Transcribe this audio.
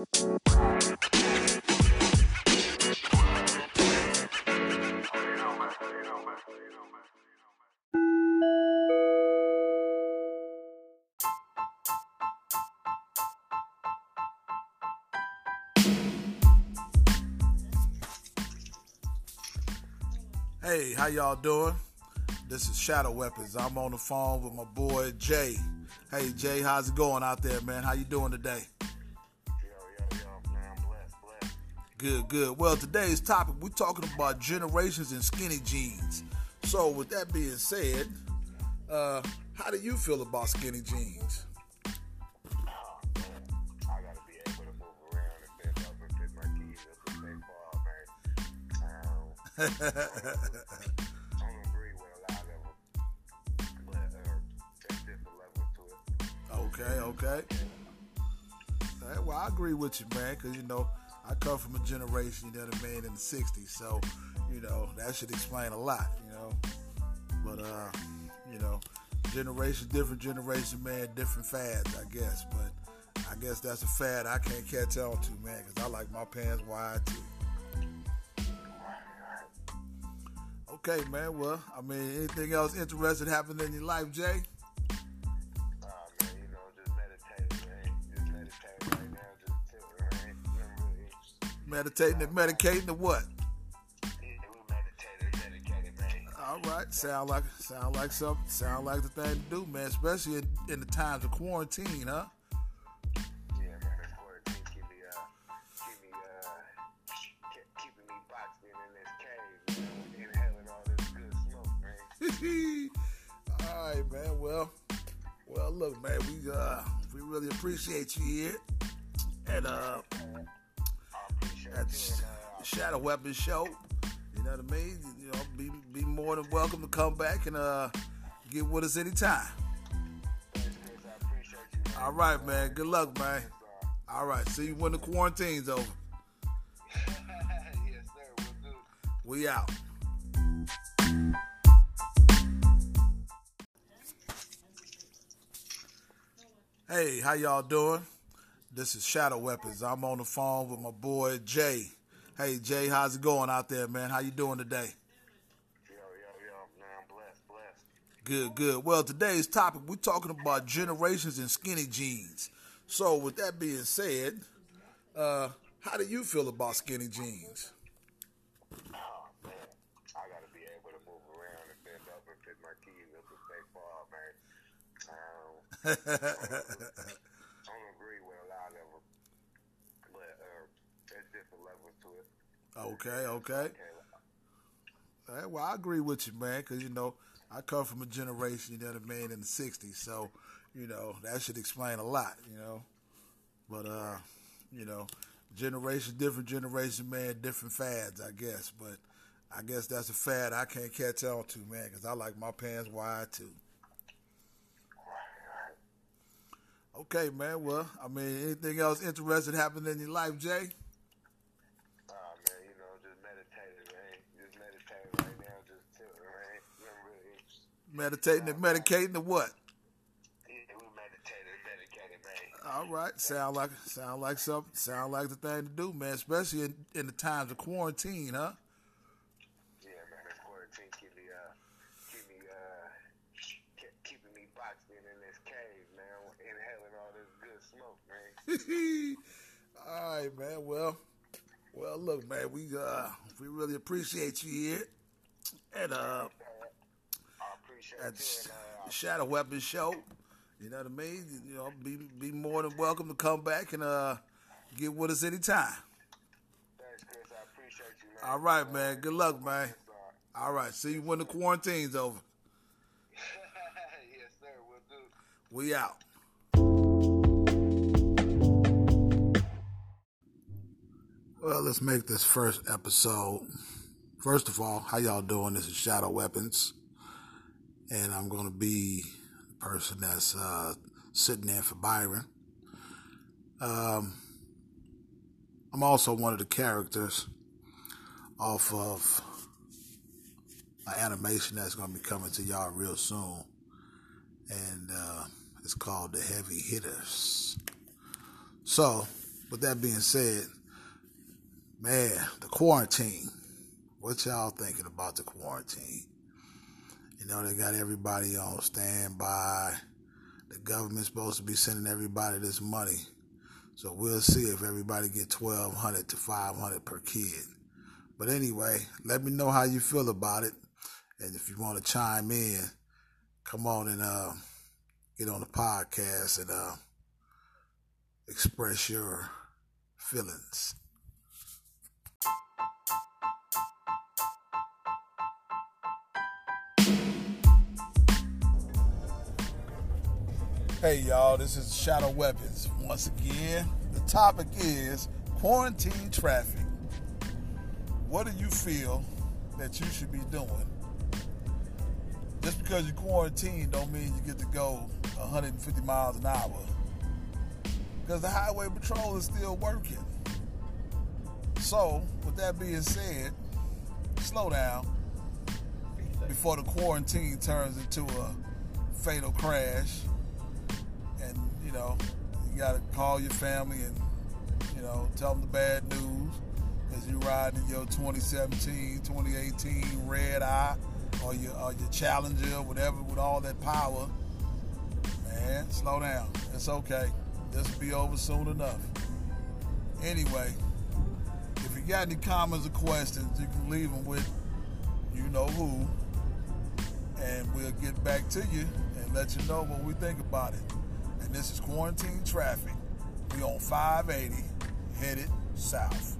Hey, how y'all doing? This is Shadow Weapons. I'm on the phone with my boy Jay. Hey Jay, how's it going out there, man? How you doing today? Good, good. Well, today's topic we're talking about generations and skinny jeans. So, with that being said, uh, how do you feel about skinny jeans? I don't agree with a lot of them, but uh, there's different levels to it. Okay, okay. Right, well, I agree with you, man, because, you know, I come from a generation, you know what I mean, in the 60s. So, you know, that should explain a lot, you know. But, uh, you know, generation, different generation, man, different fads, I guess. But I guess that's a fad I can't catch on to, man, because I like my pants wide, too. Okay, man. Well, I mean, anything else interesting happened in your life, Jay? Meditating and medicating or what? Yeah, meditated, dedicated. All right, sound like sound like something. Sound like the thing to do, man. Especially in, in the times of quarantine, huh? Yeah, man, this quarantine keep me, uh, keep me, uh, kept keeping me boxed in in this cave, man, inhaling all this good smoke, man. All right, man. Well, well, look, man. We uh, we really appreciate you here and uh, at you, Sh- and, uh, Shadow Weapon Show. You know what I mean? You know, be be more than welcome to come back and uh, get with us anytime. thanks, Chris, I appreciate you, man. All right, man. Good luck, man. All right. See you when the quarantine's over. yes, sir, we'll. We out. Hey, how y'all doing? This is Shadow Weapons. I'm on the phone with my boy Jay. Hey Jay, how's it going out there, man? How you doing today? Yo, yo, yo, man, I'm blessed, blessed. Good, good. Well, today's topic we're talking about generations and skinny jeans. So, with that being said, uh, how do you feel about skinny jeans? different levels to it. Okay, okay. Okay, All right, well, I agree with you, man, because, you know, I come from a generation, you know what I mean, in the 60s. So, you know, that should explain a lot, you know. But, uh, you know, generation, different generation, man, different fads, I guess. But I guess that's a fad I can't catch on to, man, because I like my pants wide, too. Okay, man. Well, I mean, anything else interesting happened in your life, Jay? Oh, man, you know, just meditating, man. Just meditating right now, just chilling, man. Nothing really. Meditating and medicating or what? Yeah, we meditated, man. All right, sound like sound like something. Sound like the thing to do, man. Especially in, in the times of quarantine, huh? Yeah, man, this quarantine keep me, uh, keep me, uh, keeping me boxed in in this cave, man, inhaling all this good smoke, man. All right, man. Well, well, look, man. We uh we really appreciate you here at uh at you, Sh- and, Shadow Weapon Show. You know what I mean? You know, be be more than welcome to come back and uh get with us anytime. thanks, Chris, I appreciate you, man. All right, man. Good luck, man. All right. See you when the quarantine's over. yes, sir, we'll do. We out. Well, let's make this first episode. First of all, how y'all doing? This is Shadow Weapons. And I'm going to be the person that's uh, sitting there for Byron. Um, I'm also one of the characters off of an animation that's going to be coming to y'all real soon. And uh, it's called The Heavy Hitters. So, with that being said, man, the quarantine. What y'all thinking about the quarantine? Know, they got everybody on standby. The government's supposed to be sending everybody this money. So we'll see if everybody get 1200 to 500 per kid. But anyway, let me know how you feel about it. And if you want to chime in, come on and uh, get on the podcast and uh, express your feelings. Hey y'all, this is Shadow Weapons. Once again, the topic is quarantine traffic. What do you feel that you should be doing? Just because you're quarantined don't mean you get to go 150 miles an hour. Because the highway patrol is still working. So, with that being said, slow down before the quarantine turns into a fatal crash you know, you got to call your family and, you know, tell them the bad news as you ride in your 2017, 2018 red eye or your, or your Challenger, whatever, with all that power. Man, slow down. It's okay. This will be over soon enough. Anyway, if you got any comments or questions, you can leave them with you know who, and we'll get back to you and let you know what we think about it this is quarantine traffic. We on 580 headed south.